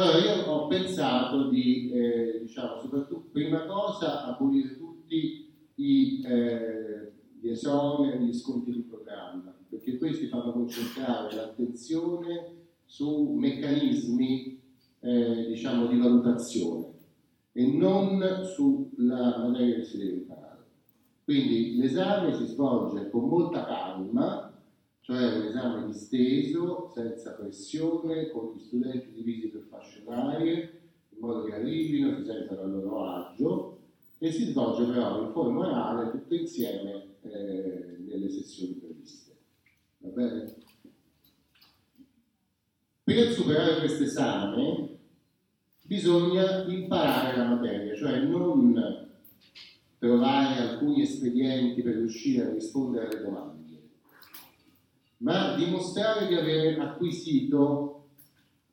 Allora io ho pensato di, eh, diciamo, soprattutto, prima cosa, abolire tutti i, eh, gli esoneri, gli sconti di programma, perché questi fanno concentrare l'attenzione su meccanismi, eh, diciamo, di valutazione e non sulla materia che si deve imparare. Quindi l'esame si svolge con molta calma, cioè un esame disteso, senza pressione, con gli studenti divisi per fasce varie, in modo che arrivino, si sentano a loro agio, e si svolge però in forma orale tutto insieme eh, nelle sessioni previste. Va bene? Per superare questo esame bisogna imparare la materia, cioè non trovare alcuni espedienti per riuscire a rispondere alle domande ma dimostrare di aver acquisito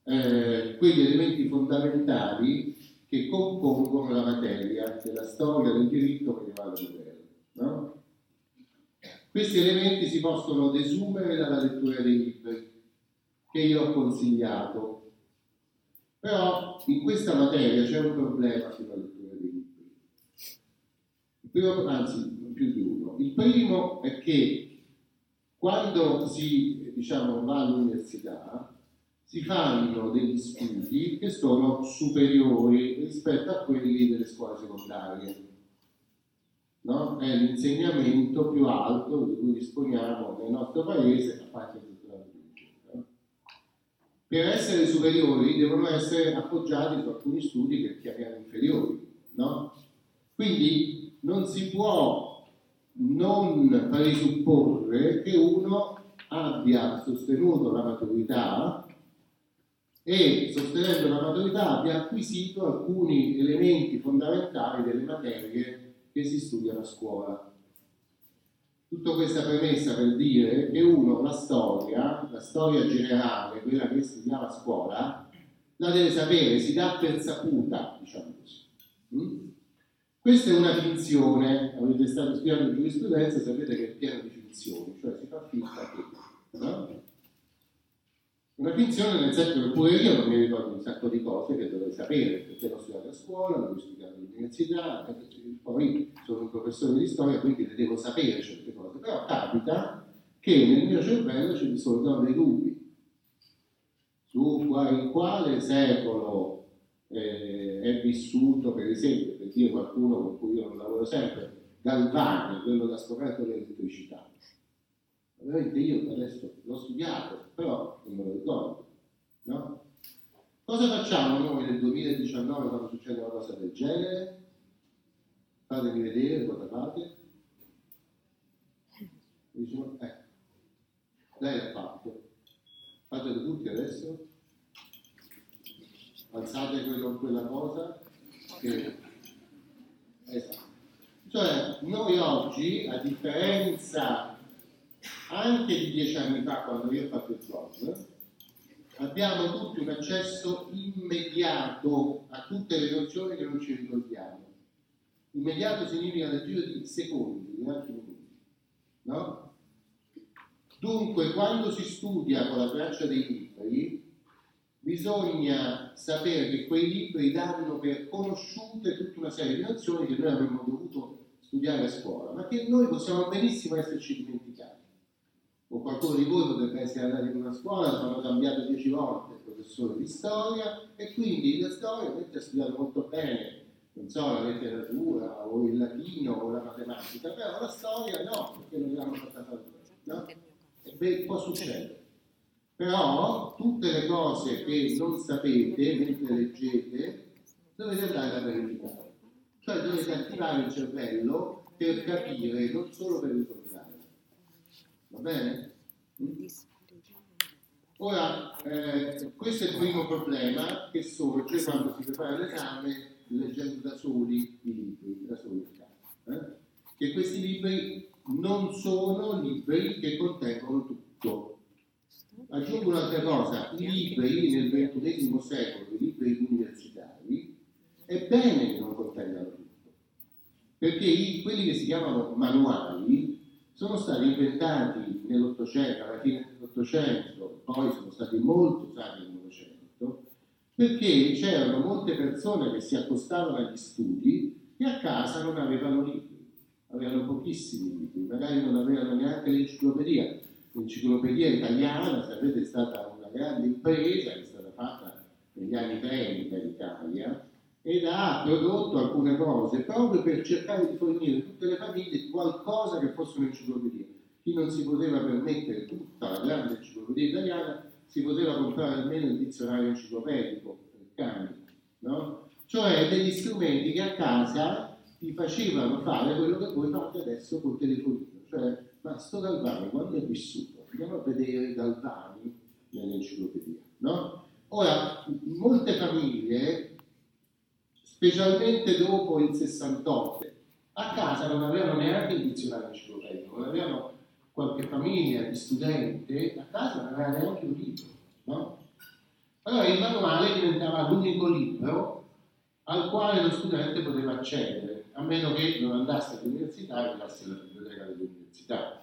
eh, quegli elementi fondamentali che compongono la materia della storia del diritto medievale moderno. No? Questi elementi si possono desumere dalla lettura dei libri che io ho consigliato, però in questa materia c'è un problema sulla lettura dei libri. Primo, anzi, più di uno. Il primo è che quando si diciamo, va all'università si fanno degli studi che sono superiori rispetto a quelli delle scuole secondarie. No? È l'insegnamento più alto di cui disponiamo nel nostro paese, a parte tutta la ricerca. Per essere superiori devono essere appoggiati su alcuni studi che chiamiamo inferiori. No? Quindi non si può non presupporre che uno abbia sostenuto la maturità e sostenendo la maturità abbia acquisito alcuni elementi fondamentali delle materie che si studiano a scuola. Tutta questa premessa per dire che uno la storia, la storia generale, quella che studiava a scuola, la deve sapere, si dà per saputa, diciamo così. Questa è una finzione, avete stato studiando giurisprudenza, sapete che è pieno di finzioni, cioè si fa finta che. No? Una finzione nel senso che pure io non mi ricordo un sacco di cose che dovrei sapere, perché l'ho studiato a scuola, l'ho studiato all'università, poi sono un professore di storia, quindi le devo sapere certe cose. Però capita che nel mio cervello ci sono dei dubbi su in quale secolo eh, è vissuto, per esempio, per dire qualcuno con cui io non lavoro sempre, Galvani, quello che ha scoperto l'elettricità. Ovviamente io adesso l'ho studiato, però non me lo ricordo. No? Cosa facciamo noi nel 2019 quando succede una cosa del genere? Fatemi vedere cosa fate. Diciamo, eh, lei l'ha fatto. Fatelo tutti adesso alzate quello, quella cosa che... Esatto. Cioè, noi oggi, a differenza anche di dieci anni fa, quando io ho fatto il blog, abbiamo tutti un accesso immediato a tutte le nozioni che non ci ricordiamo. Immediato significa nel giro di secondi, di anche minuti. No? Dunque, quando si studia con la traccia dei libri, bisogna sapere che quei libri danno per conosciute tutta una serie di nozioni che noi avremmo dovuto studiare a scuola, ma che noi possiamo benissimo esserci dimenticati. O qualcuno di voi potrebbe essere andato in una scuola, sono cambiato dieci volte il professore di storia e quindi la storia avete studiato molto bene, non so, la letteratura o il latino o la matematica, però la storia no, perché non l'hanno fatta fare. No? E beh, può succedere. Però tutte le cose che non sapete mentre leggete dovete andare a verificare. Cioè dovete attivare il cervello per capire, non solo per ricordare. Va bene? Ora, eh, questo è il primo problema che sorge quando si prepara l'esame leggendo da soli i libri, da soli il caso. Eh? Che questi libri non sono libri che contengono cosa, i libri nel XXI secolo, i libri universitari, è bene che non contengano tutto, perché i, quelli che si chiamano manuali sono stati inventati nell'Ottocento, alla fine dell'Ottocento, poi sono stati molto usati nel Novecento, perché c'erano molte persone che si accostavano agli studi e a casa non avevano libri, avevano pochissimi libri, magari non avevano neanche l'enciclopedia. L'enciclopedia italiana, sapete, è stata una grande impresa che è stata fatta negli anni 30 in Italia ed ha prodotto alcune cose proprio per cercare di fornire a tutte le famiglie qualcosa che fosse un'enciclopedia. Chi non si poteva permettere tutta la grande enciclopedia italiana si poteva comprare almeno il dizionario enciclopedico per cani, no? Cioè degli strumenti che a casa ti facevano fare quello che voi fate adesso col telefonino. Cioè, ma sto Galvani quando è vissuto? Andiamo a vedere Galvani nell'enciclopedia, no? Ora, molte famiglie, specialmente dopo il 68, a casa non avevano neanche il dizionario enciclopedico, non avevano qualche famiglia di studenti a casa non aveva neanche un libro, no? Allora il manuale diventava l'unico libro al quale lo studente poteva accedere, a meno che non andasse all'università e andasse alla biblioteca dell'università.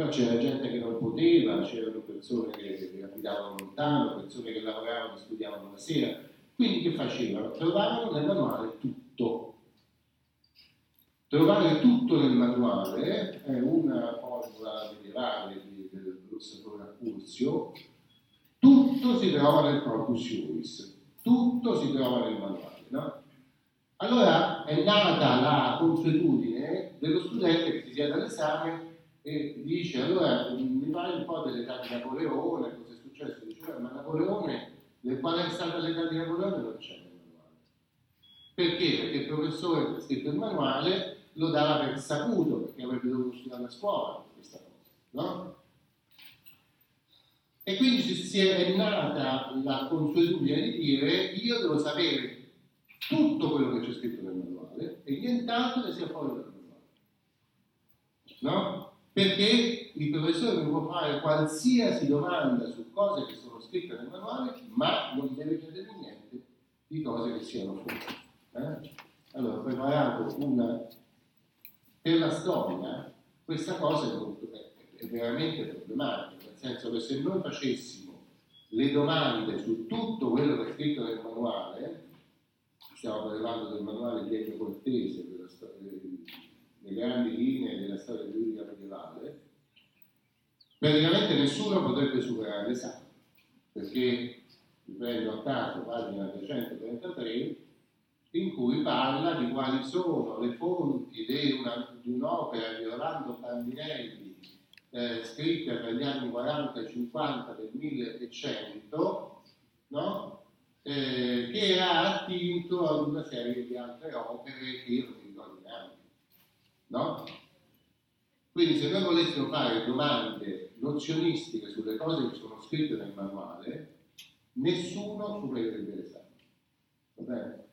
Però c'era gente che non poteva, c'erano persone che, che abitavano lontano, persone che lavoravano e studiavano la sera. Quindi che facevano? Trovavano nel manuale tutto. Trovare tutto nel manuale è una formula medievale del professore Accursio, tutto si trova nel corpus juris, tutto si trova nel manuale. No? Allora è nata la consuetudine dello studente che si siede all'esame e dice allora mi parli un po' dell'età di Napoleone, cosa è successo? Dice, ma Napoleone, nel quale è stata l'età di Napoleone non c'è nel manuale. Perché? Perché il professore che ha scritto il manuale lo dava per saputo perché avrebbe dovuto studiare a scuola questa cosa, no? E quindi si è nata la consuetudine di dire io devo sapere tutto quello che c'è scritto nel manuale e nient'altro che sia fuori dal manuale. No? Perché il professore può fare qualsiasi domanda su cose che sono scritte nel manuale, ma non deve chiedere niente di cose che siano fuori. Eh? Allora, preparato una per la storia questa cosa è, molto, è, veramente problematica, nel senso che se noi facessimo le domande su tutto quello che è scritto nel manuale, stiamo parlando del manuale di Ennio Cortese, della storia, le grandi linee della storia giuridica medievale, praticamente nessuno potrebbe superare l'esame, perché, riprendo a caso, pagina 333, in cui parla di quali sono le fonti di, una, di un'opera di Orlando Bandinelli eh, scritta per gli anni 40 e 50 del 1100, no? eh, che era attinto ad una serie di altre opere che io non mi ricordo neanche. No? Quindi se noi volessimo fare domande nozionistiche sulle cose che sono scritte nel manuale, nessuno supererebbe l'esame. Va bene?